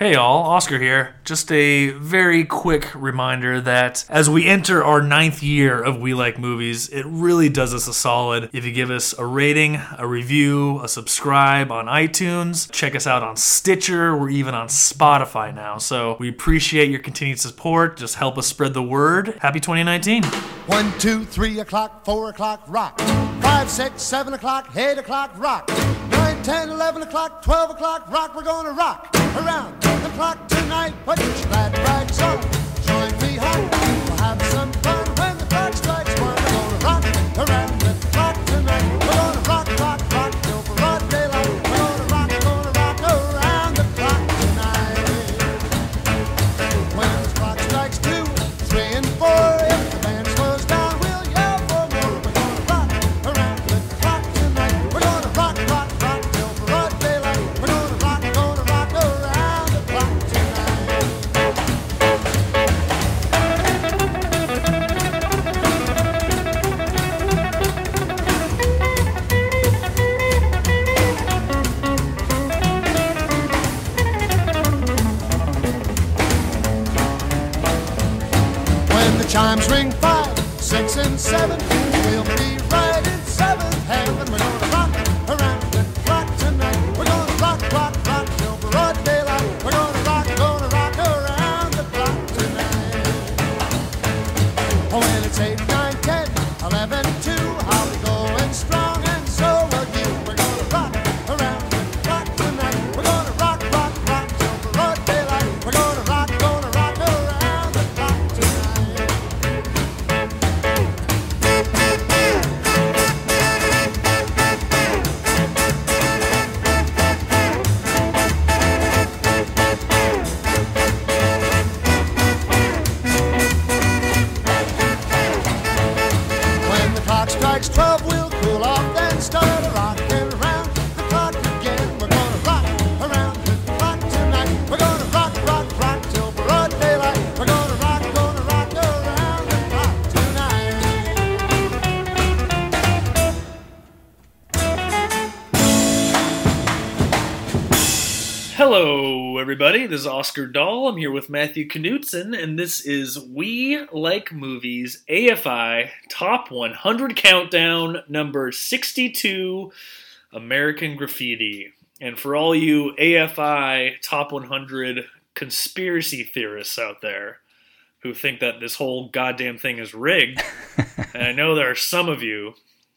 Hey all, Oscar here. Just a very quick reminder that as we enter our ninth year of We Like Movies, it really does us a solid if you give us a rating, a review, a subscribe on iTunes. Check us out on Stitcher. We're even on Spotify now. So we appreciate your continued support. Just help us spread the word. Happy 2019. One, two, three o'clock, four o'clock, rock. Five, six, seven o'clock, eight o'clock, rock. Nine, ten, eleven o'clock, twelve o'clock, rock. We're gonna rock around the clock tonight. Put your glad rags on. Join me, hon. Everybody. This is Oscar Dahl. I'm here with Matthew Knutson, and this is We Like Movies AFI Top 100 Countdown number 62 American Graffiti. And for all you AFI Top 100 conspiracy theorists out there who think that this whole goddamn thing is rigged, and I know there are some of you,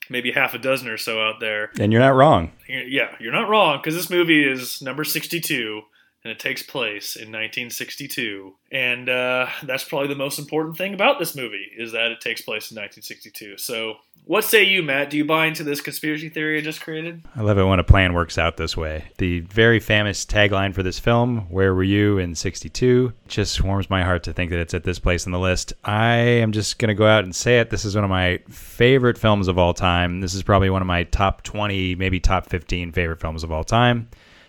maybe half a dozen or so out there, And you're not wrong. yeah, you're not wrong because this movie is number 62 and it takes place in 1962. And uh, that's probably the most important thing about this movie is that it takes place in 1962. So, what say you, Matt? Do you buy into this conspiracy theory I just created? I love it when a plan works out this way. The very famous tagline for this film, Where Were You in 62, just warms my heart to think that it's at this place on the list. I am just going to go out and say it. This is one of my favorite films of all time. This is probably one of my top 20, maybe top 15 favorite films of all time,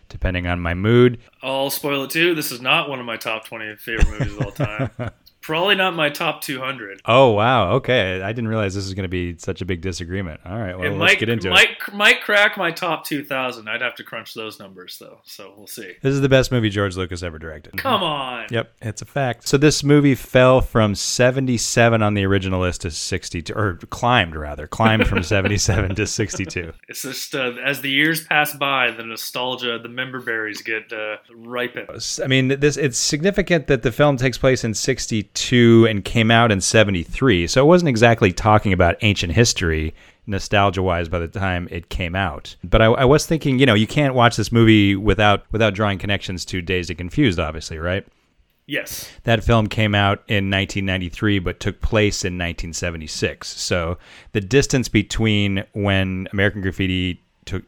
depending on my mood. I'll spoil it too. This is not one of my top 20 favorite movies of all time. Probably not my top 200. Oh, wow. Okay. I didn't realize this was going to be such a big disagreement. All right. Well, it let's might, get into it. might, might crack my top 2,000. I'd have to crunch those numbers, though. So we'll see. This is the best movie George Lucas ever directed. Come on. Yep, it's a fact. So this movie fell from 77 on the original list to 62, or climbed rather, climbed from 77 to 62. It's just uh, as the years pass by, the nostalgia, the member berries get uh, ripened. I mean, this it's significant that the film takes place in 62 and came out in 73. So it wasn't exactly talking about ancient history nostalgia wise by the time it came out. But I, I was thinking, you know, you can't watch this movie without without drawing connections to Dazed and Confused, obviously, right? Yes. That film came out in 1993 but took place in 1976. So the distance between when American Graffiti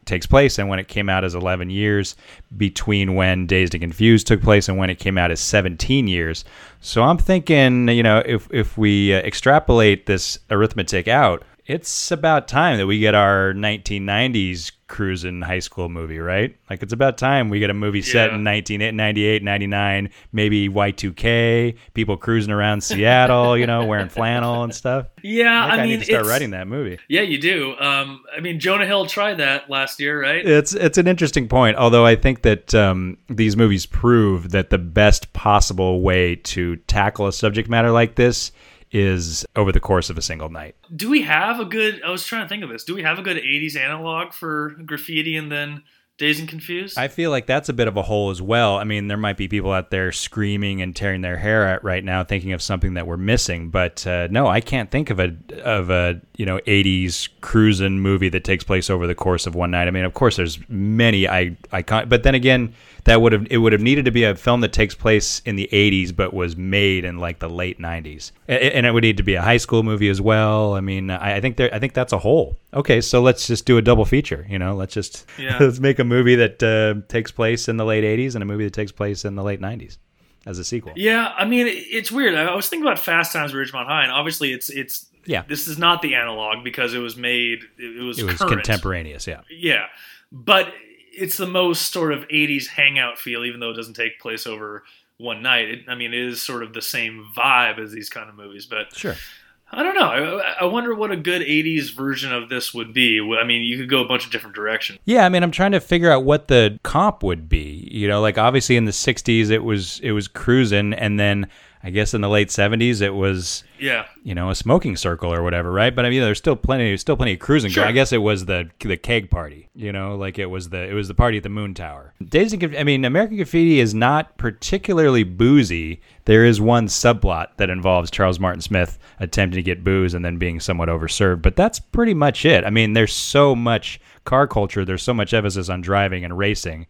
takes place and when it came out as 11 years between when Dazed and Confused took place and when it came out as 17 years. So I'm thinking, you know, if if we uh, extrapolate this arithmetic out, it's about time that we get our 1990s cruising high school movie, right? Like it's about time we get a movie set Yeah. in 1998, 99, maybe Y2K, people cruising around Seattle, you know, wearing flannel and stuff. Yeah, I, I mean, need to start writing that movie. Yeah, you do. Um, I mean, Jonah Hill tried that last year, right? It's it's an interesting point, although I think that um, these movies prove that the best possible way to tackle a subject matter like this is over the course of a single night. Do we have a good? I was trying to think of this. Do we have a good '80s analog for graffiti and then Dazed and Confused? I feel like that's a bit of a hole as well. I mean, there might be people out there screaming and tearing their hair out right now, thinking of something that we're missing. But uh, no, I can't think of a of a you know '80s cruising movie that takes place over the course of one night. I mean, of course, there's many I icon, but then again, that would have it would have needed to be a film that takes place in the '80s, but was made in like the late '90s, and it would need to be a high school movie as well. I mean, I, I think there, I think that's a whole. Okay, so let's just do a double feature. You know, let's just Yeah. let's make a movie that uh, takes place in the late 80s and a movie that takes place in the late 90s as a sequel. Yeah, I mean, it's weird. I was thinking about Fast Times at Ridgemont High, and obviously, it's it's Yeah. This is not the analog because it was made. It, it was It was contemporaneous, yeah. Yeah, but it's the most sort of '80s hangout feel, even though it doesn't take place over one night. It, I mean, it is sort of the same vibe as these kind of movies, but Sure. I don't know. I, I wonder what a good '80s version of this would be. I mean, you could go a bunch of different directions. Yeah, I mean, I'm trying to figure out what the comp would be. You know, like obviously in the '60s it was it was cruising, and then I guess in the late '70s it was Yeah, you know a smoking circle or whatever, right? But I mean, there's still plenty, there's still plenty of cruising. Sure. I guess it was the the keg party. You know, like it was the it was the party at the Moon Tower. Dazed and I mean, American Graffiti is not particularly boozy. There is one subplot that involves Charles Martin Smith attempting to get booze and then being somewhat overserved, but that's pretty much it. I mean, there's so much car culture. There's so much emphasis on driving and racing.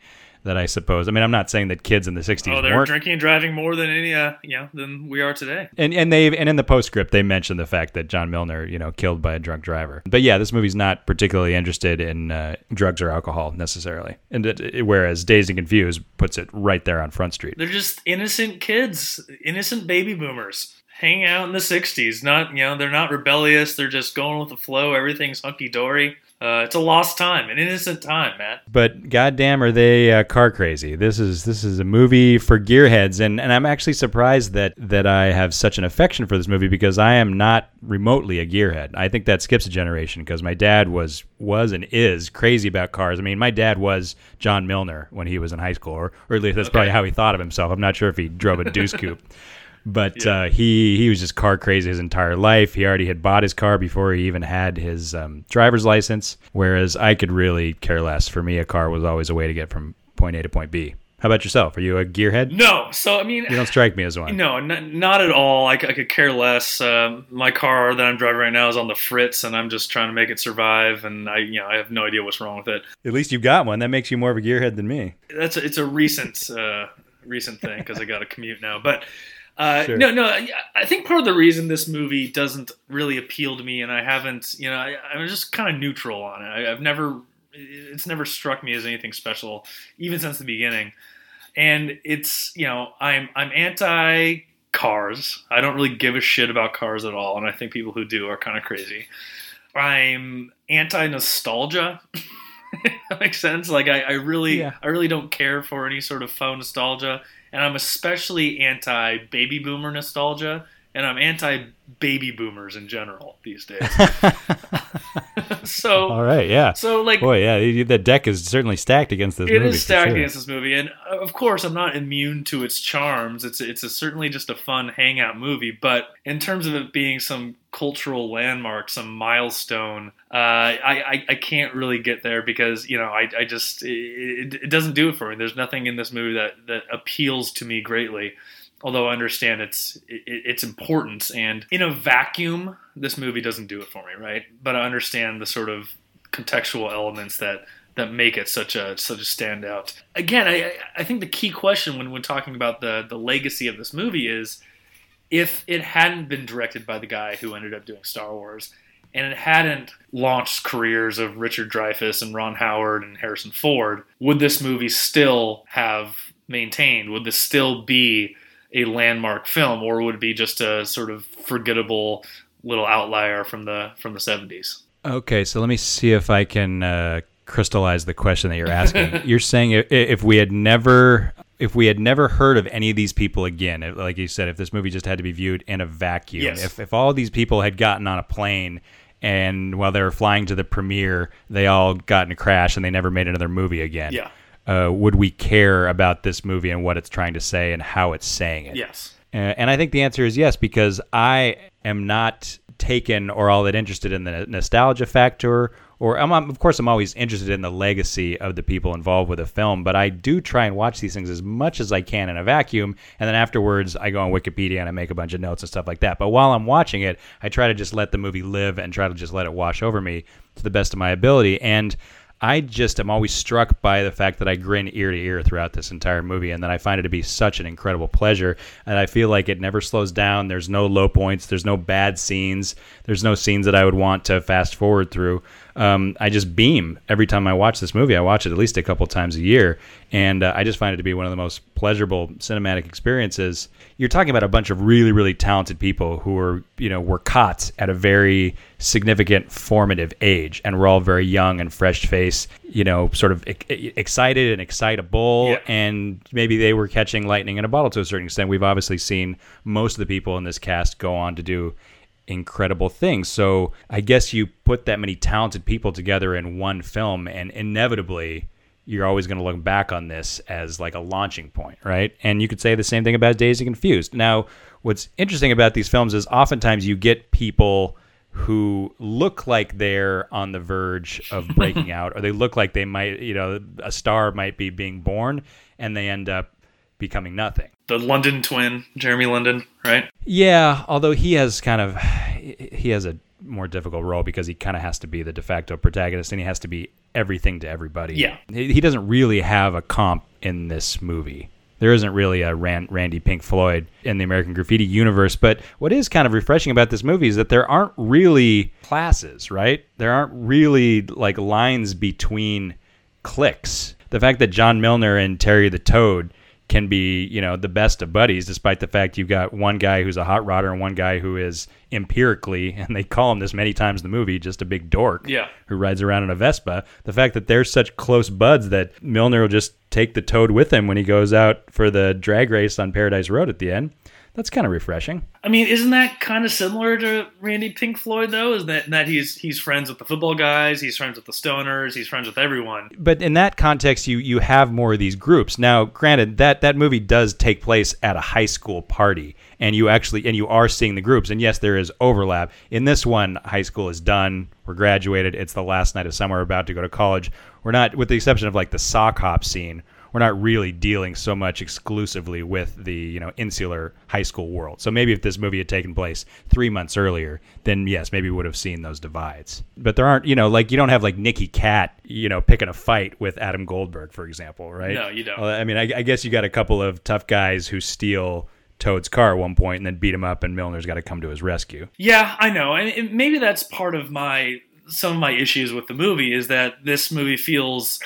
That I suppose. I mean, I'm not saying that kids in the '60s oh, they're weren't drinking and driving more than any, uh, you know, than we are today. and and they and in the postscript they mentioned the fact that John Milner, you know, killed by a drunk driver. But yeah, this movie's not particularly interested in uh, drugs or alcohol necessarily. And it, it- whereas Dazed and Confused puts it right there on Front Street. They're just innocent kids, innocent baby boomers, hanging out in the '60s. Not, you know, they're not rebellious. They're just going with the flow. Everything's hunky dory. Uh, it's a lost time, an innocent time, Matt. But goddamn, are they uh, car crazy? This is this is a movie for gearheads, and, and I'm actually surprised that that I have such an affection for this movie because I am not remotely a gearhead. I think that skips a generation because my dad was was and is crazy about cars. I mean, my dad was John Milner when he was in high school, or, or at least that's probably how he thought of himself. I'm not sure if he drove a deuce coupe. But Yeah. uh, he he was just car crazy his entire life. He already had bought his car before he even had his um, driver's license. Whereas I could really care less. For me, a car was always a way to get from point A to point B. How about yourself? Are you a gearhead? No, so I mean, You don't strike me as one. No, n- not at all. I, c- I could care less. Um, my car that I'm driving right now is on the fritz, and I'm just trying to make it survive. And I, you know, I have no idea what's wrong with it. At least you've got one. That makes you more of a gearhead than me. That's a, it's a recent uh, recent thing because I got to commute now. But uh, Sure. no, no, I- I think part of the reason this movie doesn't really appeal to me, and I haven't, you know, I, I'm just kind of neutral on it. I, I've never, it's never struck me as anything special, even since the beginning. And it's, you know, I'm I'm anti cars. I don't really give a shit about cars at all, and I think people who do are kind of crazy. I'm anti nostalgia. that makes sense. Like I, I really, Yeah. I really don't care for any sort of faux nostalgia, and I'm especially anti baby boomer nostalgia, and I'm anti baby boomers in general these days. so, All right, yeah. so like Boy, yeah, the deck is certainly stacked against this it movie. is stacked sure. against this movie, and uh, of course, I'm not immune to its charms. It's it's a, certainly just a fun hangout movie, but in terms of it being some cultural landmark, some milestone, uh, I, I I can't really get there because you know I I just it, it doesn't do it for me. There's nothing in this movie that that appeals to me greatly. Although I understand its its importance, and in a vacuum, this movie doesn't do it for me, right? But I understand the sort of contextual elements that that make it such a such a standout. Again, I I think the key question when when talking about the the legacy of this movie is if it hadn't been directed by the guy who ended up doing Star Wars and it hadn't launched careers of Richard Dreyfuss and Ron Howard and Harrison Ford, would this movie still have maintained? Would this still be a landmark film or would it be just a sort of forgettable little outlier from the from the 70s? Okay, so let me see if I can uh, crystallize the question that you're asking. you're saying if, if we had never if we had never heard of any of these people again, if- like you said, if this movie just had to be viewed in a vacuum, Yes. if if all these people had gotten on a plane and while they were flying to the premiere, they all got in a crash and they never made another movie again. Yeah. Uh, would we care about this movie and what it's trying to say and how it's saying it? Yes. Uh, and I think the answer is yes, because I am not taken or all that interested in the nostalgia factor. Or I'm, I'm- of course, I'm always interested in the legacy of the people involved with a film, but I do try and watch these things as much as I can in a vacuum, and then afterwards I go on Wikipedia and I make a bunch of notes and stuff like that. But while I'm watching it, I try to just let the movie live and try to just let it wash over me to the best of my ability. And I just am always struck by the fact that I grin ear to ear throughout this entire movie, and that I find it to be such an incredible pleasure. And I feel like it never slows down. There's no low points. There's no bad scenes. There's no scenes that I would want to fast forward through. Um, I just beam every time I watch this movie. I watch it at least a couple times a year, and uh, I just find it to be one of the most pleasurable cinematic experiences. You're talking about a bunch of really, really talented people who are, you know, were caught at a very significant formative age, and we're all very young and fresh face, you know, sort of e- excited and excitable, Yeah. and maybe they were catching lightning in a bottle to a certain extent. We've obviously seen most of the people in this cast go on to do incredible things. So I guess you put that many talented people together in one film, and inevitably you're always going to look back on this as like a launching point, right? And you could say the same thing about and Confused. Now, what's interesting about these films is oftentimes you get people who look like they're on the verge of breaking out, or they look like they might, you know, a star might be being born, and they end up becoming nothing. The London twin, Jeremy London, right? Yeah, although he has kind of he has a more difficult role because he kind of has to be the de facto protagonist and he has to be everything to everybody. Yeah. he, he doesn't really have a comp in this movie. There isn't really a Ran- Randy Pink Floyd in the American Graffiti universe, but what is kind of refreshing about this movie is that there aren't really classes, right? There aren't really like lines between cliques. The fact that John Milner and Terry the Toad can be, you know, the best of buddies, despite the fact you've got one guy who's a hot rodder and one guy who is empirically, and they call him this many times in the movie, just a big dork Yeah. who rides around in a Vespa. The fact that they're such close buds that Milner will just take the Toad with him when he goes out for the drag race on Paradise Road at the end. That's kind of refreshing. I mean, isn't that kind of similar to Randy Pink Floyd though? Is that that he's he's friends with the football guys, he's friends with the stoners, he's friends with everyone. but in that context you you have more of these groups now granted that that movie does take place at a high school party and you actually and you are seeing the groups and yes there is overlap in this one high school is done we're graduated it's the last night of summer we're about to go to college we're not with the exception of like the sock hop scene we're not really dealing so much exclusively with the you know insular high school world. So maybe if this movie had taken place three months earlier, then yes, maybe we would have seen those divides. But there aren't you know like you don't have like Nicky Katt you know picking a fight with Adam Goldberg for example, right? No, you don't. Well, I mean, I, I guess you got a couple of tough guys who steal Toad's car at one point and then beat him up, and Milner's got to come to his rescue. Yeah, I know, and maybe that's part of my some of my issues with the movie is that this movie feels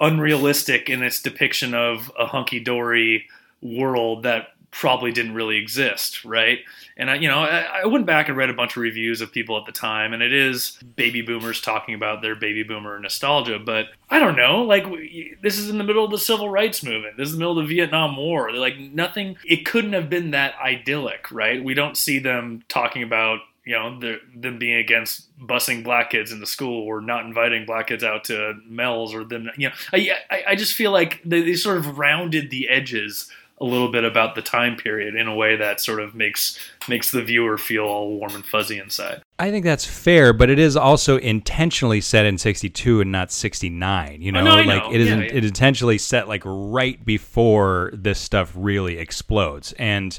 unrealistic in its depiction of a hunky dory world that probably didn't really exist, right? And I, you know, I, I went back and read a bunch of reviews of people at the time, and it is baby boomers talking about their baby boomer nostalgia. But I don't know, like we- this is in the middle of the civil rights movement. This is the middle of the Vietnam War. Like nothing, it couldn't have been that idyllic, right? We don't see them talking about you know the, them being against busing black kids into school or not inviting black kids out to Mel's or them. You know, I I, I just feel like they, they sort of rounded the edges a little bit about the time period in a way that sort of makes makes the viewer feel all warm and fuzzy inside. I think that's fair, but it is also intentionally set in 62 and not 69. You oh, know, Oh, no, like know. it is Yeah, in- yeah. it intentionally set like right before this stuff really explodes. And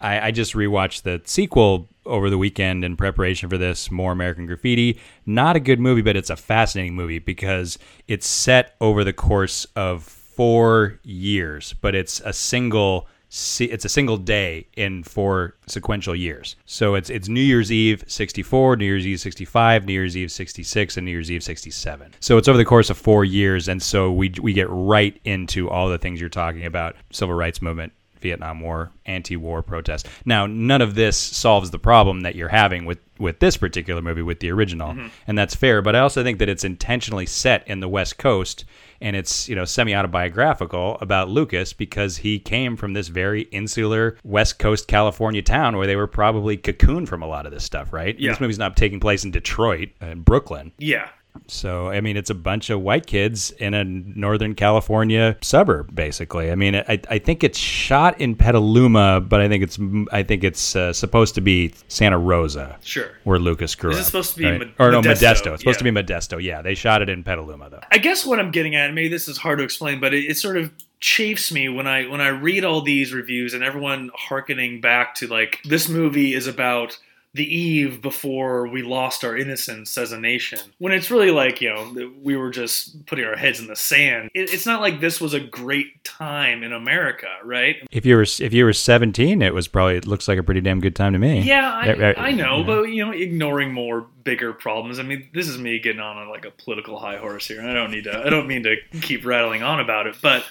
I, I just rewatched the sequel over the weekend in preparation for this, More American Graffiti. Not a good movie, but it's a fascinating movie because it's set over the course of four years, but it's a single it's a single day in four sequential years. So it's it's New Year's Eve 64, New Year's Eve 65, New Year's Eve 66 and New Year's Eve 67. So it's over the course of 4 years and so we we get right into all the things you're talking about, civil rights movement, Vietnam War, anti-war protest. Now, none of this solves the problem that you're having with with this particular movie with the original, mm-hmm. and that's fair. But I also think that it's intentionally set in the West Coast, and it's you know semi-autobiographical about Lucas because he came from this very insular West Coast California town where they were probably cocooned from a lot of this stuff, right? Yeah. This movie's not taking place in Detroit and Brooklyn. Yeah. So, I mean, it's a bunch of white kids in a Northern California suburb, basically. I mean, I, I think it's shot in Petaluma, but I think it's I think it's uh, supposed to be Santa Rosa, Sure. where Lucas grew Is it up. supposed to be right? Or no, Modesto? Modesto? It's supposed Yeah. to be Modesto. Yeah, they shot it in Petaluma, though. I guess what I'm getting at, maybe this is hard to explain, but it, it sort of chafes me when I when I read all these reviews and everyone harkening back to like this movie is about the eve before we lost our innocence as a nation. When it's really like you know we were just putting our heads in the sand. It, it's not like this was a great time in America, right? If you were if you were 17, it was probably it looks like a pretty damn good time to me. Yeah, I, right, I know, yeah. but you know, ignoring more bigger problems. I mean, this is me getting on a, like a political high horse here. I don't need to. I don't mean to keep rattling on about it, but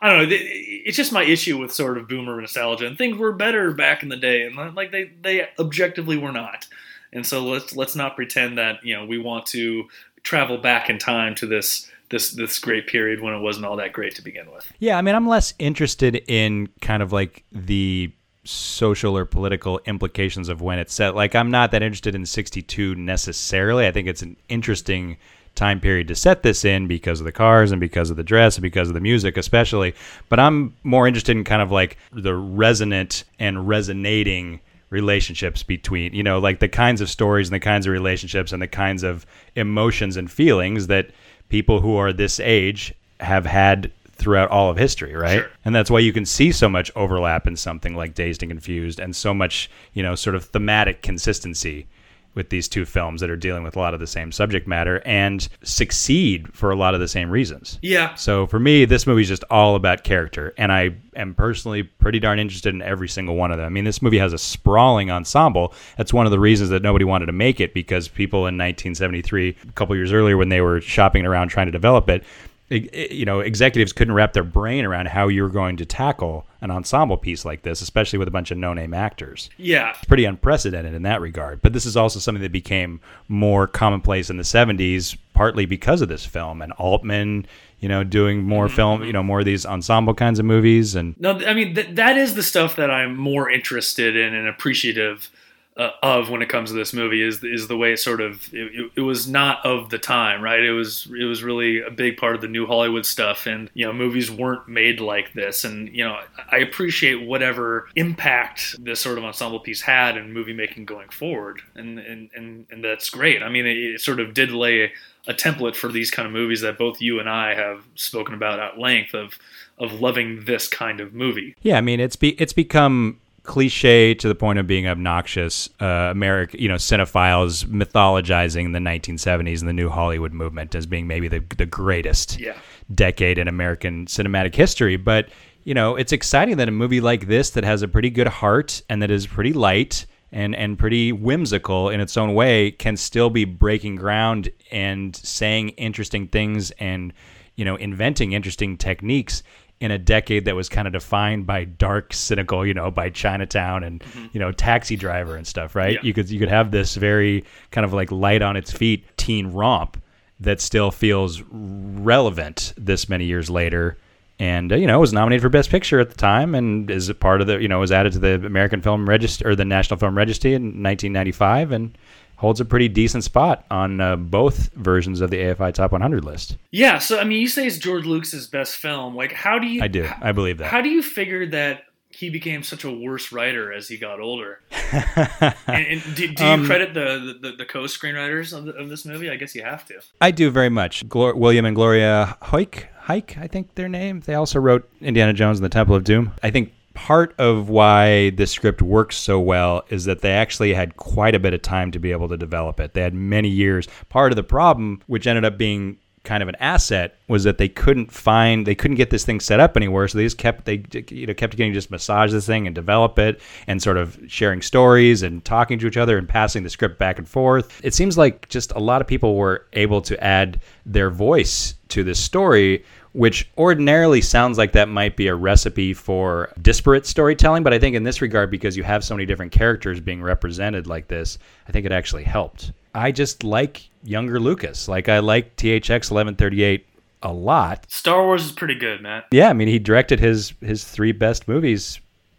I don't know. It's just my issue with sort of boomer nostalgia and things were better back in the day, and uh, like they they objectively were not. And so let's let's not pretend that you know we want to travel back in time to this this this great period when it wasn't all that great to begin with. Yeah, I mean, I'm less interested in kind of like the social or political implications of when it's set. Like, I'm not that interested in 62 necessarily. I think it's an interesting time period to set this in because of the cars and because of the dress and because of the music, especially. But I'm more interested in kind of like the resonant and resonating relationships between you know like the kinds of stories and the kinds of relationships and the kinds of emotions and feelings that people who are this age have had throughout all of history right Sure. and that's why you can see so much overlap in something like dazed and confused and so much you know sort of thematic consistency with these two films that are dealing with a lot of the same subject matter and succeed for a lot of the same reasons Yeah, so for me, this movie is just all about character, and I am personally pretty darn interested in every single one of them. I mean, this movie has a sprawling ensemble. That's one of the reasons that nobody wanted to make it because people in 1973, a couple years earlier, when they were shopping around trying to develop it, you know, executives couldn't wrap their brain around how you were going to tackle an ensemble piece like this, especially with a bunch of no-name actors yeah, It's pretty unprecedented in that regard. But this is also something that became more commonplace in the 70s, partly because of this film and Altman, you know, doing more mm-hmm, film, mm-hmm. you know, more of these ensemble kinds of movies. And No, I mean th- that is the stuff that I'm more interested in and appreciative uh, of when it comes to this movie is is the way it sort of it, it, was not of the time, right? It was it was really a big part of the new Hollywood stuff, and you know movies weren't made like this, and you know I appreciate whatever impact this sort of ensemble piece had in movie making going forward, and and and, and that's great. I mean, it, it sort of did lay a template for these kind of movies that both you and I have spoken about at length of of loving this kind of movie. yeah, I mean, it's be it's become cliche to the point of being obnoxious. Uh, American, you know, cinephiles mythologizing the 1970s and the new Hollywood movement as being maybe the the greatest. Yeah. decade in American cinematic history. But, you know, it's exciting that a movie like this that has a pretty good heart and that is pretty light and, and pretty whimsical in its own way can still be breaking ground and saying interesting things and, you know, inventing interesting techniques in a decade that was kind of defined by dark, cynical, you know, by Chinatown and, you know, taxi driver and stuff, right? Yeah. You could you could have this very kind of like light on its feet teen romp that still feels relevant this many years later. And uh, you know, was nominated for Best Picture at the time, and is a part of the you know was added to the American Film Register or the National Film Registry in 1995, and holds a pretty decent spot on uh, both versions of the AFI Top 100 list. Yeah, so I mean, you say it's George Lucas's best film. Like, how do you? I do, I believe that. How do you figure that he became such a worse writer as he got older? and, and do, do you Um, credit the, the, the co-screenwriters of, the, of this movie? I guess you have to. I do very much. Glor- William and Gloria Hoik, Hike, I think their name. They also wrote Indiana Jones and the Temple of Doom. I think part of why this script works so well is that they actually had quite a bit of time to be able to develop it. They had many years. Part of the problem, which ended up being kind of an asset was that they couldn't find they couldn't get this thing set up anywhere so they just kept they you know kept getting just massage this thing and develop it and sort of sharing stories and talking to each other and passing the script back and forth it seems like just a lot of people were able to add their voice to this story which ordinarily sounds like that might be a recipe for disparate storytelling. But I think in this regard, because you have so many different characters being represented like this, I think it actually helped. I just like younger Lucas. Like I like THX 1138 a lot. Star Wars is pretty good, Matt. Yeah, I mean he directed his his three best movies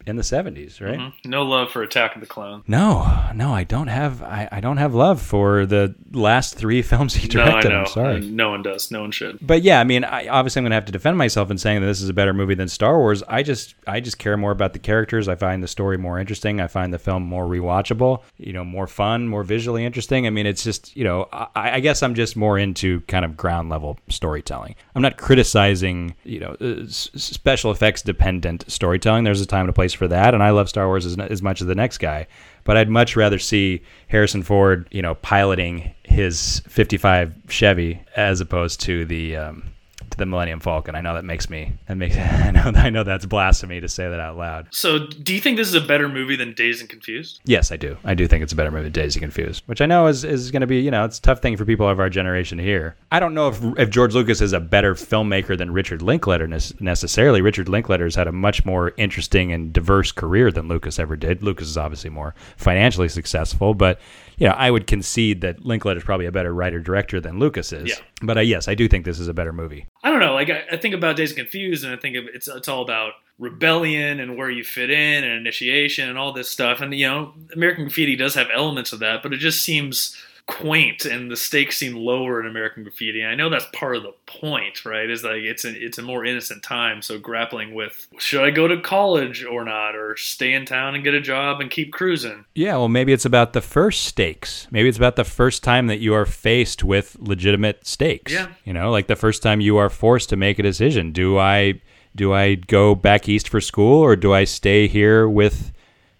in the 70s, right? Mhm. No love for Attack of the Clone. No, no, I don't have I, I don't have love for the last three films he No, I directed. know. I'm sorry. No one does. No one should. But yeah, I mean, I, obviously, I'm going to have to defend myself in saying that this is a better movie than Star Wars. I just, I just care more about the characters. I find the story more interesting. I find the film more rewatchable. You know, more fun, more visually interesting. I mean, it's just, you know, I, I guess I'm just more into kind of ground level storytelling. I'm not criticizing, you know, uh, s- special effects dependent storytelling. There's a time and a place for that, and I love Star Wars as, as much as the next guy. But I'd much rather see Harrison Ford, you know, piloting his 55 Chevy as opposed to the um, to the Millennium Falcon. I know that makes me that makes I know I know that's blasphemy to say that out loud. So, do you think this is a better movie than Dazed and Confused? Yes, I do. I do think it's a better movie than Dazed and Confused, which I know is, is going to be, you know, it's a tough thing for people of our generation to hear. I don't know if, if George Lucas is a better filmmaker than Richard Linklater necessarily. Richard Linklater's had a much more interesting and diverse career than Lucas ever did. Lucas is obviously more financially successful, but, you know, I would concede that Linklater's probably a better writer director than Lucas is. Yeah. But uh, yes, I do think this is a better movie. I don't know. Like I, I think about Dazed Confused, and I think it's it's all about rebellion and where you fit in and initiation and all this stuff. And you know, American Graffiti does have elements of that, but it just seems quaint and the stakes seem lower in American Graffiti. And I know that's part of the point, right? Is like it's a it's a more innocent time, so grappling with should I go to college or not, or stay in town and get a job and keep cruising. Yeah, well, maybe it's about the first stakes. Maybe it's about the first time that you are faced with legitimate stakes. Yeah. You know, like the first time you are forced to make a decision. Do I do I go back east for school or do I stay here with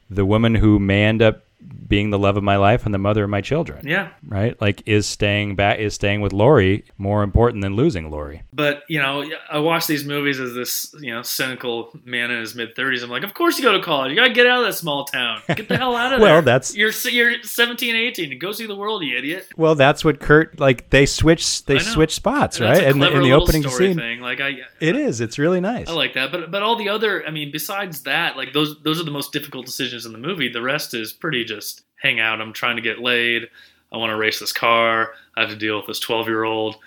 the woman who may end up being the love of my life and the mother of my children? Yeah, Right? Like is staying back is staying with Lori more important than losing Lori? But you know, I watch these movies as this you know cynical man in his mid thirties. I'm like, of course you go to college. You gotta get out of that small town. Get the hell out of Well, there. Well, that's- you're you're 17, 18. Go see the world, you idiot. Well, that's what Kurt like they switch they switch spots, And right? That's a in the, in the opening story scene. thing. Like I, It is. It's really nice. I like that. But but all the other, I mean, besides that, like those those are the most difficult decisions in the movie. The rest is pretty just hang out. I'm trying to get laid. I want to race this car. I have to deal with this 12 year old.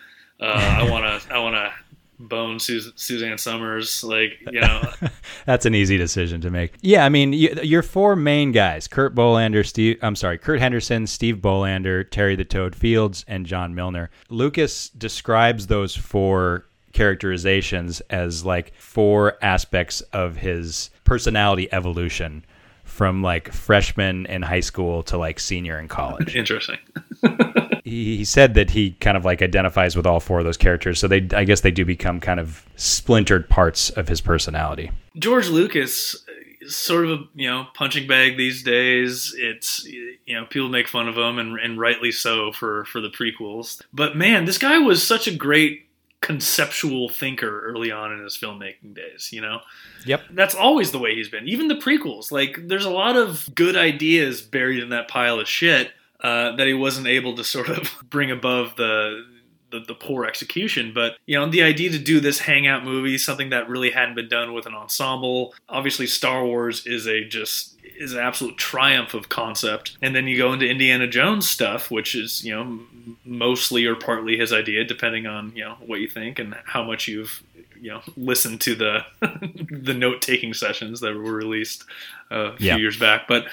Uh, I want to I want to bone Sus- Suzanne Somers. Like you know. That's an easy decision to make. Yeah, I mean, you, your four main guys: Kurt Bolander, Steve. I'm sorry, Kurt Henderson, Steve Bolander, Terry the Toad Fields, and John Milner. Lucas describes those four characterizations as like four aspects of his personality evolution from like freshman in high school to like senior in college. Interesting. he, he said that he kind of like identifies with all four of those characters so they i guess they do become kind of splintered parts of his personality George Lucas, is sort of a you know punching bag these days. It's you know people make fun of him and, and rightly so for for the prequels. But man, this guy was such a great conceptual thinker early on in his filmmaking days. You know, yep that's always the way he's been. Even the prequels, like there's a lot of good ideas buried in that pile of shit uh, that he wasn't able to sort of bring above the, the the poor execution. But you know, the idea to do this hangout movie, something that really hadn't been done with an ensemble. Obviously, Star Wars is a just is an absolute triumph of concept. And then you go into Indiana Jones stuff, which is you know mostly or partly his idea, depending on you know what you think and how much you've you know listened to the the note taking sessions that were released uh, a few Yeah. years back. But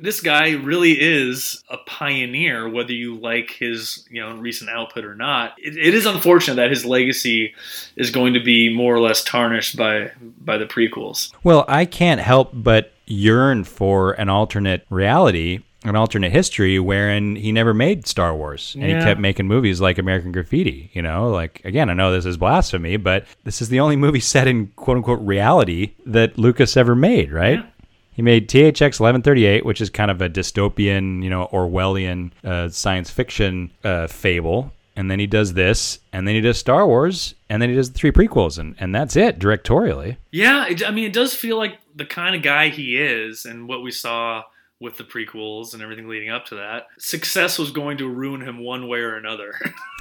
this guy really is a pioneer, whether you like his you know recent output or not. It, it is unfortunate that his legacy is going to be more or less tarnished by by the prequels. well i can't help but yearn for an alternate reality an alternate history wherein he never made Star Wars and Yeah. he kept making movies like American Graffiti. You know, like again, I know this is blasphemy, but this is the only movie set in quote unquote reality that Lucas ever made, right? Yeah. He made THX 1138, which is kind of a dystopian, you know, Orwellian uh, science fiction uh, fable. And then he does this, and then he does Star Wars, and then he does the three prequels, and, and that's it directorially. Yeah, it, I mean, it does feel like the kind of guy he is, and what we saw with the prequels and everything leading up to that. Success was going to ruin him one way or another.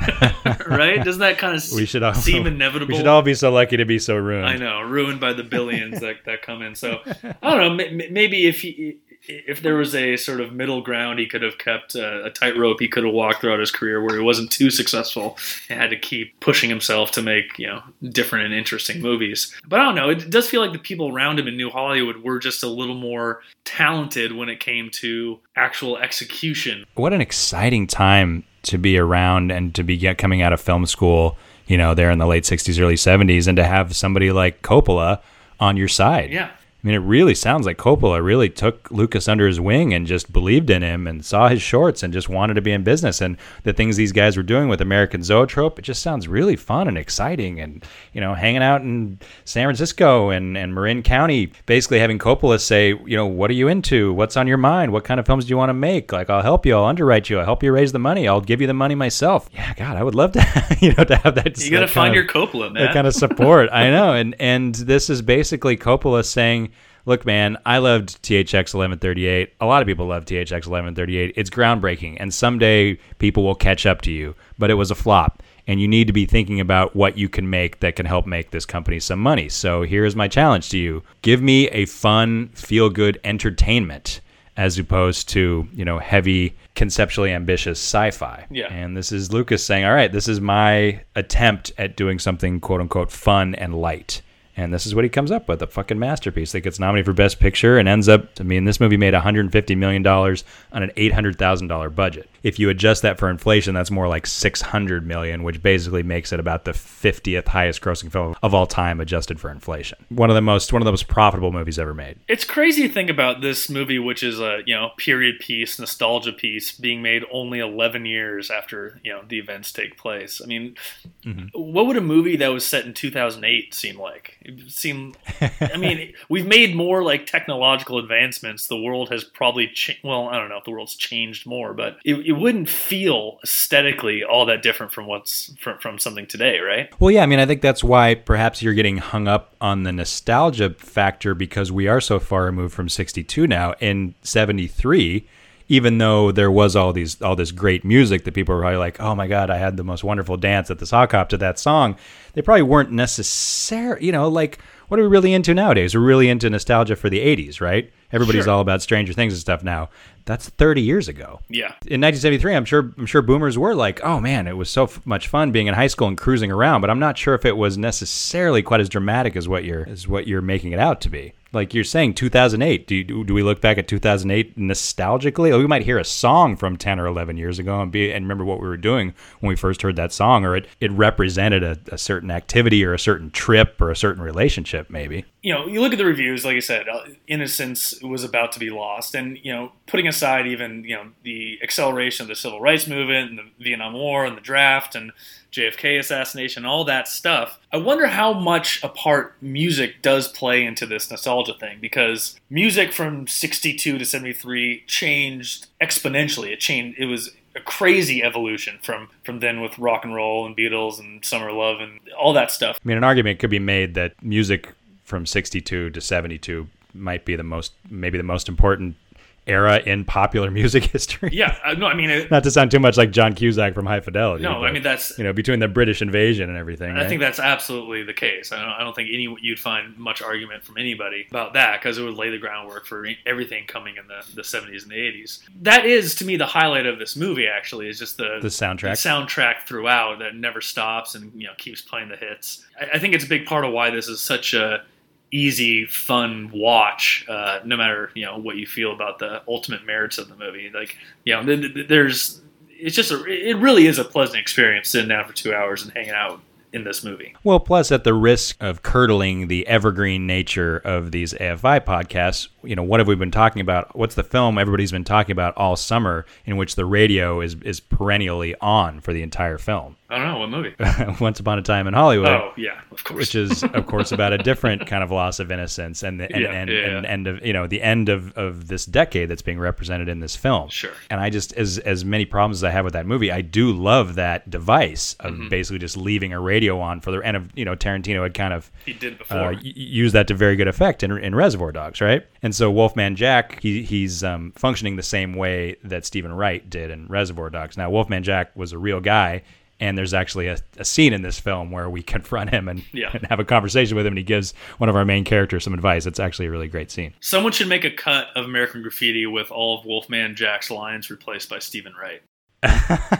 right? Doesn't that kind of We should all seem inevitable? We should all be so lucky to be so ruined. I know, ruined by the billions that, that come in. So I don't know. Maybe if he, if there was a sort of middle ground, he could have kept uh, a tightrope. He could have walked throughout his career where he wasn't too successful and had to keep pushing himself to make you know different and interesting movies. But I don't know. It does feel like the people around him in New Hollywood were just a little more talented when it came to actual execution. what an exciting time to be around and to be coming out of film school, you know, there in the late 60s, early 70s, and to have somebody like Coppola on your side. Yeah. I mean, it really sounds like Coppola really took Lucas under his wing and just believed in him and saw his shorts and just wanted to be in business. And the things these guys were doing with American Zoetrope, it just sounds really fun and exciting. And, you know, hanging out in San Francisco and, and Marin County, basically having Coppola say, you know, what are you into? What's on your mind? What kind of films do you want to make? Like, I'll help you. I'll underwrite you. I'll help you raise the money. I'll give you the money myself. Yeah, God, I would love to, you know, to have that. You got to find kind your of- Coppola, man. that kind of support. I know, and and this is basically Coppola saying, "Look, man, I loved THX 1138. A lot of people love THX 1138. It's groundbreaking, and someday people will catch up to you. But it was a flop." And you need to be thinking about what you can make that can help make this company some money. So here's my challenge to you. Give me a fun, feel good entertainment as opposed to, you know, heavy, conceptually ambitious sci-fi. Yeah. And this is Lucas saying, "All right, this is my attempt at doing something quote unquote fun and light." And this is what he comes up with a fucking masterpiece that gets nominated for Best Picture and ends up, I mean, this movie made $150 million on an $800,000 budget. If you adjust that for inflation, that's more like 600 million, which basically makes it about the 50th highest grossing film of all time adjusted for inflation. One of the most, one of the most profitable movies ever made. It's crazy to think about this movie, which is a you know period piece, nostalgia piece, being made only 11 years after you know the events take place. I mean, mm-hmm. what would a movie that was set in 2008 seem like? It I mean, we've made more like technological advancements. The world has probably cha- well, I don't know if the world's changed more, but it, it wouldn't feel aesthetically all that different from what's from, from something today, right? Well, yeah, I mean, I think that's why perhaps you're getting hung up on the nostalgia factor because we are so far removed from 62 now. In 73, even though there was all these all this great music that people were probably like, "Oh my god, I had the most wonderful dance at the sock hop to that song," they probably weren't necessary. You know, like what are we really into nowadays? We're really into nostalgia for the 80s, right? Everybody's Sure. all about Stranger Things and stuff now. That's 30 years ago. Yeah. in 1973 i'm sure i'm sure boomers were like oh man it was so f- much fun being in high school and cruising around but i'm not sure if it was necessarily quite as dramatic as what you're as what you're making it out to be. Like you're saying 2008 do, you, do we look back at 2008 nostalgically? Like, we might hear a song from 10 or 11 years ago and be and remember what we were doing when we first heard that song or it, it represented a, a certain activity or a certain trip or a certain relationship maybe you know, you look at the reviews, like I said, uh, innocence was about to be lost. And, you know, putting aside even, you know, the acceleration of the civil rights movement and the Vietnam War and the draft and JFK assassination, all that stuff, I wonder how much a part music does play into this nostalgia thing because music from 62 to 73 changed exponentially. It changed, it was a crazy evolution from from then with rock and roll and Beatles and Summer Love and all that stuff. I mean, an argument could be made that music from 62 to 72 might be the most, maybe the most important era in popular music history. Yeah, uh, no, I mean, it, Not to sound too much like John Cusack from High Fidelity. No, I mean, that's- you know between the British invasion and everything. I right? think that's absolutely the case. I don't, I don't think any you'd find much argument from anybody about that because it would lay the groundwork for everything coming in the, the 70s and the 80s. That is, to me, the highlight of this movie. Actually, is just the The soundtrack. the soundtrack throughout that never stops and you know keeps playing the hits. I, I think it's a big part of why this is such a easy, fun watch. Uh, no matter you know what you feel about the ultimate merits of the movie, like you know, th- th- there's it's just a, it really is a pleasant experience sitting down for two hours and hanging out in this movie. Well, plus at the risk of curdling the evergreen nature of these AFI podcasts, you know, what have we been talking about? What's the film everybody's been talking about all summer in which the radio is is perennially on for the entire film? I don't know what movie. Once Upon a Time in Hollywood. Oh yeah, of course. which is of course about a different kind of loss of innocence and the and, Yeah, and, yeah, and yeah. end of you know the end of, of this decade that's being represented in this film Sure. and i just as as many problems as i have with that movie i do love that device of Mm-hmm. basically just leaving a radio radio on for the and of you know Tarantino had kind of He did before. uh, y- use that to very good effect in, in Reservoir Dogs, right? And so Wolfman Jack, he, he's um, functioning the same way that Steven Wright did in Reservoir Dogs. Now, Wolfman Jack was a real guy, and there's actually a, a scene in this film where we confront him and, Yeah. and have a conversation with him, and he gives one of our main characters some advice. It's actually a really great scene. Someone should make a cut of American Graffiti with all of Wolfman Jack's lines replaced by Steven Wright.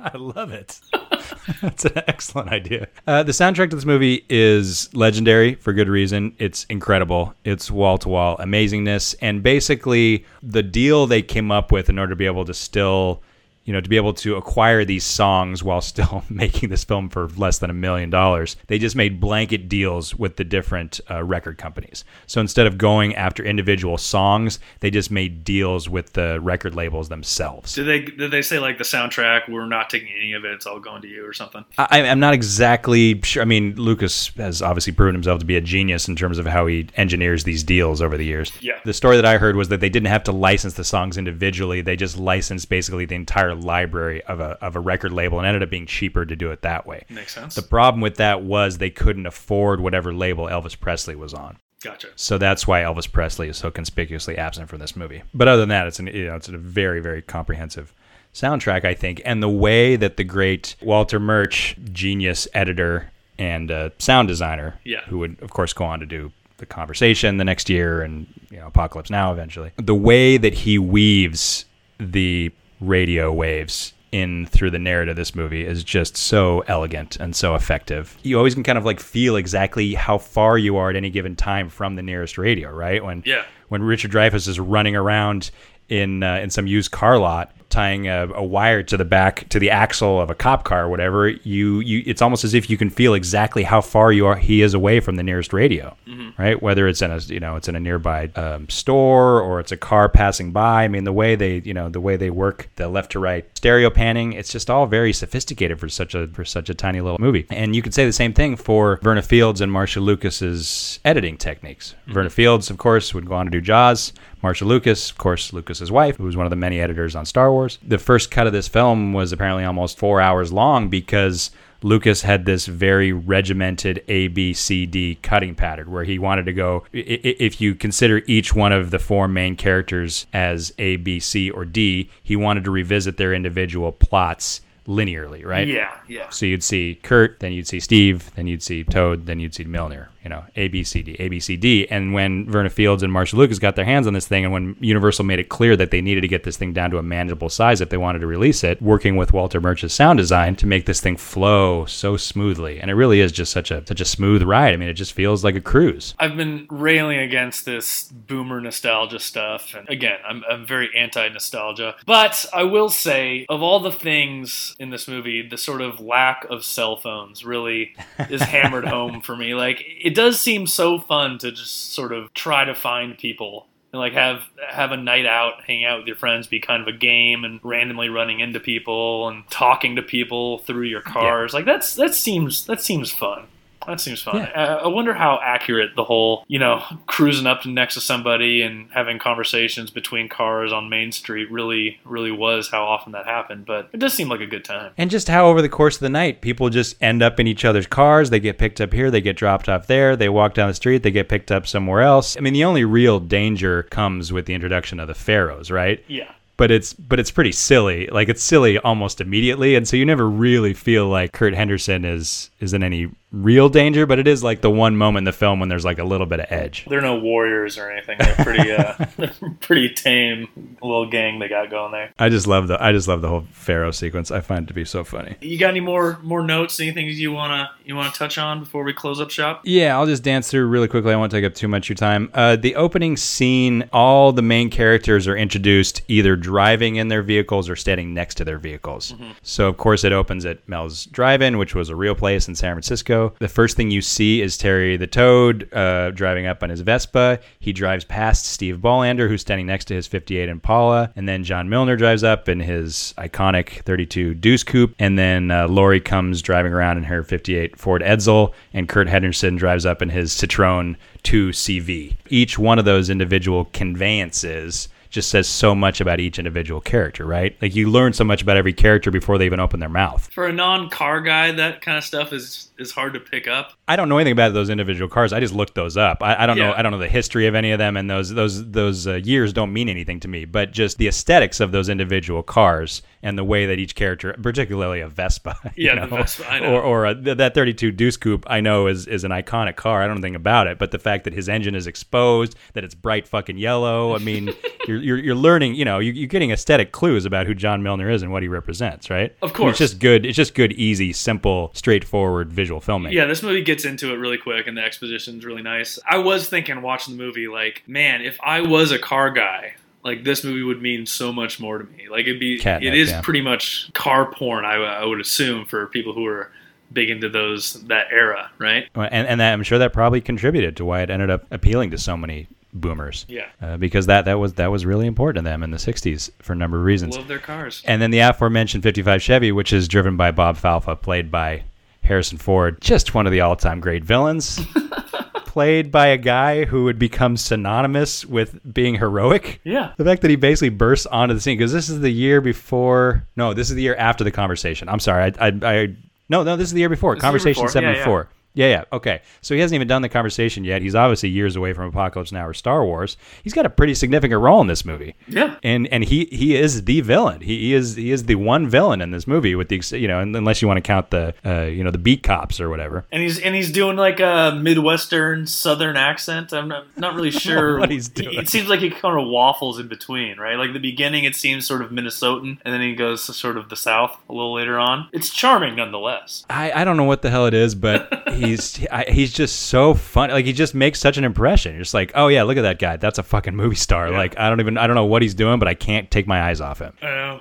I love it. That's an excellent idea. Uh, the soundtrack to this movie is legendary for good reason. It's incredible. It's wall to wall amazingness. And basically, the deal they came up with in order to be able to still, you know, to be able to acquire these songs while still making this film for less than a million dollars, they just made blanket deals with the different uh, record companies. So instead of going after individual songs, they just made deals with the record labels themselves. Did they did they say like the soundtrack? We're not taking any of it. It's all going to you or something. I, I'm not exactly sure. I mean, Lucas has obviously proven himself to be a genius in terms of how he engineers these deals over the years. Yeah. The story that I heard was that they didn't have to license the songs individually. They just licensed basically the entire library of a, of a record label and ended up being cheaper to do it that way. Makes sense. The problem with that was they couldn't afford whatever label Elvis Presley was on. Gotcha. So that's why Elvis Presley is so conspicuously absent from this movie. But other than that, it's an you know it's a very very comprehensive soundtrack, I think, and the way that the great Walter Murch, genius editor and uh, sound designer, Yeah. who would of course go on to do the conversation the next year and you know Apocalypse Now eventually, the way that he weaves the radio waves in through the narrative of this movie is just so elegant and so effective. You always can kind of like feel exactly how far you are at any given time from the nearest radio, right? When Yeah. when Richard Dreyfuss is running around in uh, in some used car lot tying a, a wire to the back to the axle of a cop car or whatever you you it's almost as if you can feel exactly how far you are he is away from the nearest radio right? Whether it's in a you know it's in a nearby um, store or it's a car passing by. I mean the way they you know the way they work the left to right stereo panning it's just all very sophisticated for such a for such a tiny little movie. And you could say the same thing for verna fields and marcia lucas's editing techniques. Verna fields of course would go on to do jaws Marcia Lucas, of course, Lucas's wife, who was one of the many editors on Star Wars. The first cut of this film was apparently almost four hours long because Lucas had this very regimented A, B, C, D cutting pattern where he wanted to go. If you consider each one of the four main characters as A, B, C, or D, he wanted to revisit their individual plots linearly, right? Yeah. Yeah. So you'd see Curt, then you'd see Steve, then you'd see Toad, then you'd see Milner. You know, A B C D, A B C D. And when Verna Fields and Marcia Lucas got their hands on this thing, and when Universal made it clear that they needed to get this thing down to a manageable size if they wanted to release it, working with Walter Murch's sound design to make this thing flow so smoothly, and it really is just such a such a smooth ride. I mean, it just feels like a cruise. I've been railing against this boomer nostalgia stuff. And again, I'm, I'm very anti nostalgia. But I will say, of all the things in this movie, the sort of lack of cell phones really is hammered home for me. Like, it does seem so fun to just sort of try to find people. And like have have a night out, hang out with your friends, be kind of a game, and randomly running into people and talking to people through your cars. Like that's that seems that seems fun. That seems fun. Yeah. Uh, I wonder how accurate the whole, you know, cruising up next to somebody and having conversations between cars on Main Street really, really was. How often that happened, but it does seem like a good time. And just how over the course of the night, people just end up in each other's cars. They get picked up here, they get dropped off there. They walk down the street, they get picked up somewhere else. I mean, the only real danger comes with the introduction of the pharaohs, right? Yeah, But it's but it's pretty silly. Like it's silly almost immediately, and so you never really feel like Curt Henderson is is in any real danger. But it is like the one moment in the film when there's like a little bit of edge. they're no warriors or anything. They're pretty, uh, pretty tame little gang they got going there. I just love the I just love the whole pharaoh sequence. I find it to be so funny. You got any more more notes? Anything you wanna you wanna touch on before we close up shop? Yeah, I'll just dance through really quickly. I won't take up too much of your time. Uh, the opening scene, all the main characters are introduced either driving in their vehicles or standing next to their vehicles. So, of course, it opens at Mel's Drive-In, which was a real place in San Francisco. The first thing you see is Terry the Toad uh, driving up on his Vespa. He drives past Steve Bolander, who's standing next to his 58 Impala, and then John Milner drives up in his iconic 32 Deuce Coupe, and then uh, Laurie comes driving around in her 58 Ford Edsel, and Curt Henderson drives up in his Citroen 2 CV. Each one of those individual conveyances just says so much about each individual character, right? Like you learn so much about every character before they even open their mouth. For a non-car guy, that kind of stuff is is hard to pick up. I don't know anything about those individual cars. I just looked those up. I, I don't know. I don't know the history of any of them, and those those those uh, years don't mean anything to me. But just the aesthetics of those individual cars and the way that each character, particularly a Vespa, you Yeah, know, Vespa, I know. or or a, that 32 Deuce Coupe, I know is is an iconic car. I don't anything about it, but the fact that his engine is exposed, that it's bright fucking yellow. I mean, you're, you're you're learning. You know, you, you're getting aesthetic clues about who John Milner is and what he represents, right? Of I mean, course. it's just good. It's just good, easy, simple, straightforward visual filmmaking. Yeah, this movie gets into it really quick, and the exposition's really nice. I was thinking watching the movie, like, man, if I was a car guy, like this movie would mean so much more to me. Like it'd be, Catnip, it is yeah. pretty much car porn. I, I would assume for people who are big into those that era, right? and and that, I'm sure that probably contributed to why it ended up appealing to so many boomers. Yeah. uh, because that that was that was really important to them in the '60s for a number of reasons. Love their cars. And then the aforementioned 55 Chevy, which is driven by Bob Falfa, played by Harrison Ford, just one of the all-time great villains. played by a guy who would become synonymous with being heroic. Yeah. The fact that he basically bursts onto the scene because this is the year before. No, this is the year after the conversation. I'm sorry. I, I, I no, no, this is the year before. This is year conversation before. Yeah, yeah. 74. Yeah, yeah. Okay. So he hasn't even done the conversation yet. He's obviously years away from Apocalypse Now or Star Wars. He's got a pretty significant role in this movie. Yeah. And and he he is the villain. He, he is he is the one villain in this movie with the you know unless you want to count the uh, you know the beat cops or whatever. And he's and he's doing like a midwestern southern accent. I'm not, not really sure What he's doing. It seems like he kind of waffles in between, right? Like the beginning, it seems sort of Minnesotan, and then he goes to sort of the south a little later on. It's charming nonetheless. I, I don't know what the hell it is, but he's I, he's just so fun. Like he just makes such an impression. You're just like, oh yeah, look at that guy. That's a fucking movie star. Like I don't even I don't know what he's doing, but I can't take my eyes off him.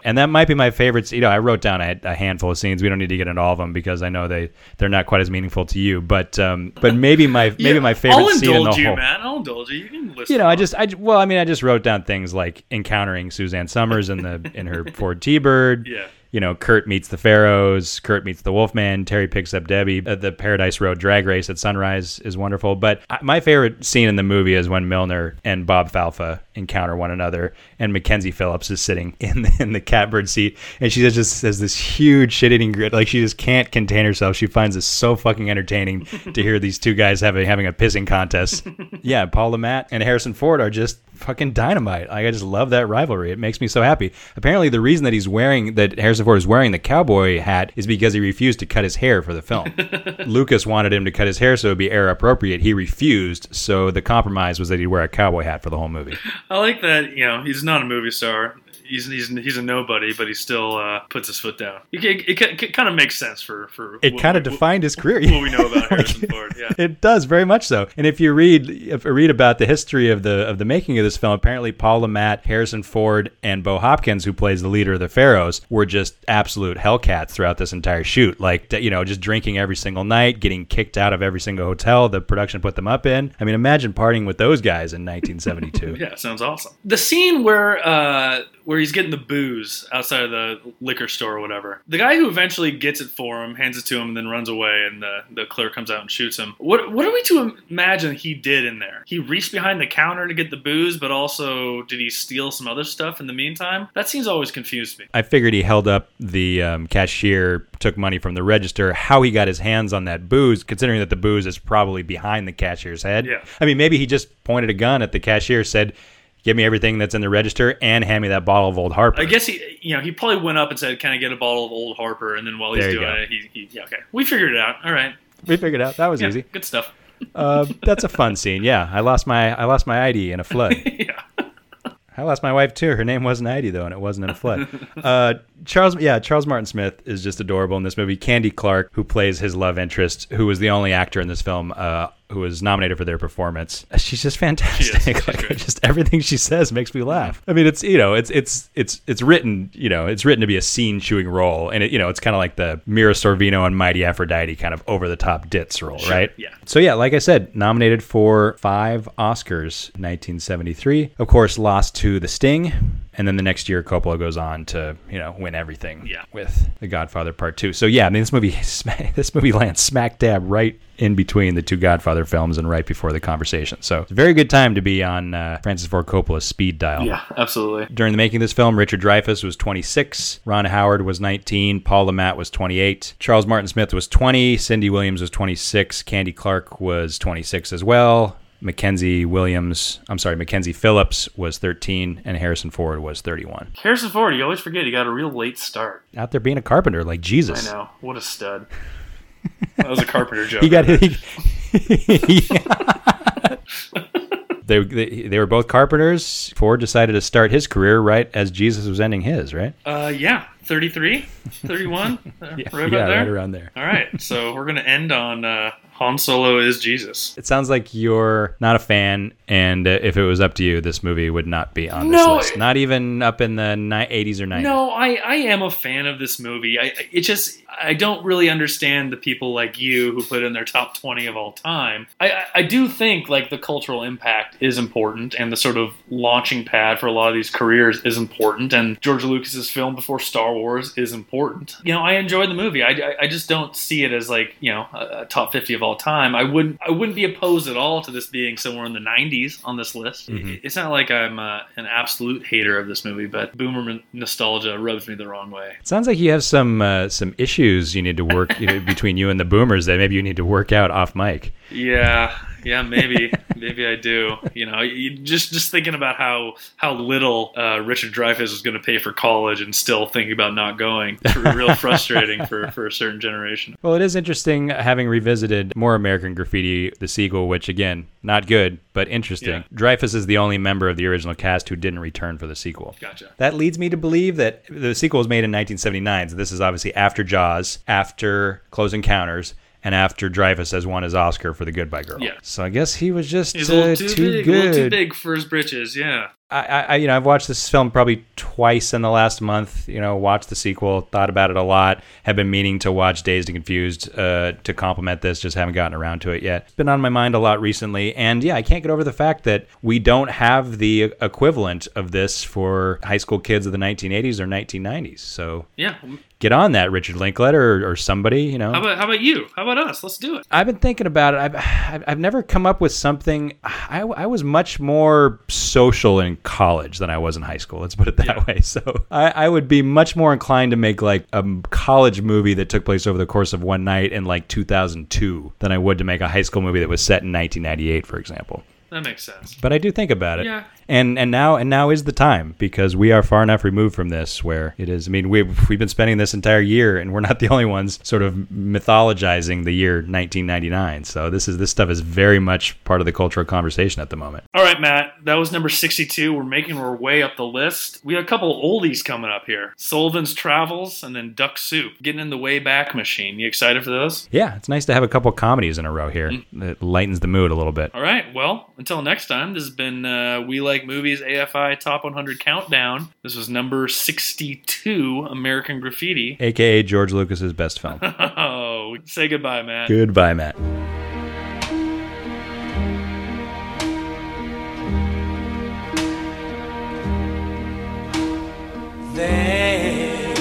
And that might be my favorite. You know, I wrote down a, a handful of scenes. We don't need to get into all of them because I know they they're not quite as meaningful to you. But um, but maybe my maybe Yeah, my favorite I'll scene in the indulge you, whole. man. I'll indulge you. You can listen. You know, I just, I well, I mean, I just wrote down things like encountering Suzanne Somers in the in her Ford T-Bird. Yeah. You know, Curt meets the Pharaohs. Curt meets the Wolfman. Terry picks up Debbie. Uh, the Paradise Road drag race at sunrise is wonderful. But I- my favorite scene in the movie is when Milner and Bob Falfa encounter one another, and Mackenzie Phillips is sitting in the, in the catbird seat, and she just has this huge shit-eating grin. Like she just can't contain herself. She finds this so fucking entertaining to hear these two guys having having a pissing contest. yeah, Paul Le Mat and Harrison Ford are just fucking dynamite. Like I just love that rivalry. It makes me so happy. Apparently, the reason that he's wearing that Harrison Ford is wearing the cowboy hat is because he refused to cut his hair for the film. Lucas wanted him to cut his hair so it'd be era appropriate. He refused, so the compromise was that he'd wear a cowboy hat for the whole movie. I like that. You know, he's not a movie star. He's he's, he's a nobody, but he still uh, puts his foot down. It, it, it, it kind of makes sense for for It kind of what- defined his career. what we know about Harrison Ford. Yeah. It does very much so. And if you read if you read about the history of the of the making of this film, apparently Paul Le Mat, Harrison Ford, and Bo Hopkins, who plays the leader of the Pharaohs, were just absolute hellcats throughout this entire shoot. Like you know, just drinking every single night, getting kicked out of every single hotel the production put them up in. I mean, imagine partying with those guys in 1972. Yeah, sounds awesome. The scene where uh, where he's getting the booze outside of the liquor store or whatever. The guy who eventually gets it for him, hands it to him, and then runs away, and the, the clerk comes out and shoots him. What what are we to imagine he did in there? He reached behind the counter to get the booze, but also did he steal some other stuff in the meantime? That seems always confused me. I figured he held up the um, cashier, took money from the register. How he got his hands on that booze, considering that the booze is probably behind the cashier's head. Yeah. I mean, maybe he just pointed a gun at the cashier, said, "Give me everything that's in the register, and hand me that bottle of Old Harper." I guess he, you know, he probably went up and said, "Can I get a bottle of Old Harper?" And then while he's doing go. it, he, he, yeah, okay, we figured it out. All right, we figured out that was yeah, easy. good stuff. Uh, that's a fun scene. Yeah, I lost my I lost my ID in a flood. yeah. I lost my wife too. Her name wasn't Heidi though, and it wasn't in a flood. Uh, Charles, yeah, Charles Martin Smith is just adorable in this movie. Candy Clark, who plays his love interest, who was the only actor in this film uh, who was nominated for their performance. Uh, she's just fantastic. She's like, just everything she says makes me laugh. I mean, it's you know, it's it's it's it's written, you know, it's written to be a scene chewing role, and it, you know, it's kind of like the Mira Sorvino and Mighty Aphrodite kind of over the top ditz role, right? yeah. So yeah, like I said, nominated for five Oscars, 1973. Of course, lost to The Sting And then the next year, Coppola goes on to you know win everything Yeah. with The Godfather Part Two. So yeah, I mean this movie this movie lands smack dab right in between the two Godfather films and right before the conversation. So it's a very good time to be on uh, Francis Ford Coppola's speed dial. Yeah, absolutely. During the making of this film, Richard Dreyfuss was 26, Ron Howard was 19, Paul Le Mat was 28, Charles Martin Smith was 20, Cindy Williams was 26, Candy Clark was 26 as well. Mackenzie Williams, I'm sorry, Mackenzie Phillips was 13, and Harrison Ford was 31. Harrison Ford, you always forget he got a real late start. Out there being a carpenter like Jesus. I know. What a stud. That was a carpenter joke. He got he, they, they they were both carpenters. Ford decided to start his career right as Jesus was ending his, right? Uh, yeah, 33, 31, uh, right about yeah, there. right around there. All right, so we're gonna end on uh, Han Solo is Jesus. It sounds like you're not a fan, and uh, if it was up to you, this movie would not be on this No, list. Not even up in the ni- 80s or 90s. No, I, I am a fan of this movie. I it just I don't really understand the people like you who put in their top twenty of all time. I, I I do think like the cultural impact is important, and the sort of launching pad for a lot of these careers is important. And George Lucas's film before Star Wars is important. You know, I enjoyed the movie. I, I, I just don't see it as like you know a, a top fifty of all time. I wouldn't I wouldn't be opposed at all to this being somewhere in the nineties on this list. Mhm. It's not like I'm uh, an absolute hater of this movie, but boomer nostalgia rubs me the wrong way. It sounds like you have some uh, some issues you need to work you know, between you and the boomers that maybe you need to work out off mic. Yeah, yeah, maybe, maybe I do. You know, you, just just thinking about how how little uh, Richard Dreyfuss was going to pay for college and still thinking about not going. It's real frustrating for for a certain generation. Well, it is interesting having revisited more American Graffiti, the sequel, which again, not good, but interesting. Yeah. Dreyfuss is the only member of the original cast who didn't return for the sequel. Gotcha. That leads me to believe that the sequel was made in 1979. So this is obviously after Jaws, after Close Encounters, and after Dreyfuss has won his Oscar for The Goodbye Girl. Yeah. So I guess he was just uh, too, too big, good. a little too big for his britches. Yeah. I, I, you know, I've watched this film probably twice in the last month. You know, watched the sequel, thought about it a lot. Have been meaning to watch Dazed and Confused uh, to complement this, just haven't gotten around to it yet. It's been on my mind a lot recently, and yeah, I can't get over the fact that we don't have the equivalent of this for high school kids of the 1980s or 1990s. So Yeah. get on that, Richard Linklater or, or somebody. You know, How about how about you? How about us? Let's do it. I've been thinking about it. I've, I've, I've never come up with something. I, I was much more social in college than I was in high school. Let's put it that Yeah. way. So I, I would be much more inclined to make like a college movie that took place over the course of one night in like 2002 than I would to make a high school movie that was set in 1998, for example. That makes sense. But I do think about it. Yeah. And and now and now is the time because we are far enough removed from this where it is. I mean, we've we've been spending this entire year, and we're not the only ones sort of mythologizing the year 1999. So this is this stuff is very much part of the cultural conversation at the moment. All right, Matt. That was number 62. We're making our way up the list. We have a couple oldies coming up here Sullivan's Travels and then Duck Soup. Getting in the way back machine. You excited for those? Yeah, it's nice to have a couple comedies in a row here. Mm. It lightens the mood a little bit. All right. Well, until next time, this has been uh, We Like Movies AFI Top 100 Countdown. This was number 62, American Graffiti. AKA George Lucas's best film. Oh, say goodbye, Matt. Goodbye, Matt. They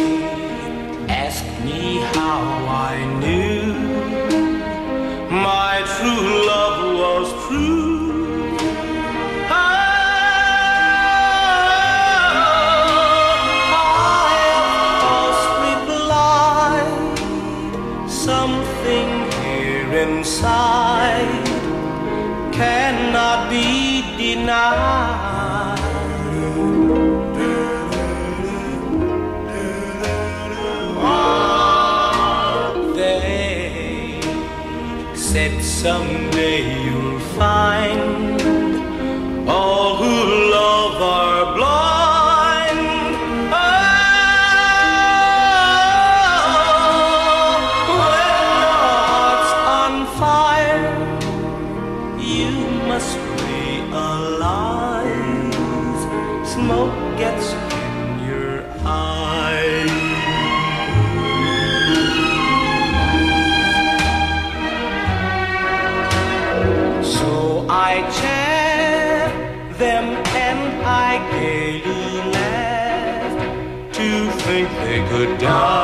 ask me how I knew my true something here inside cannot be denied. They said someday doubt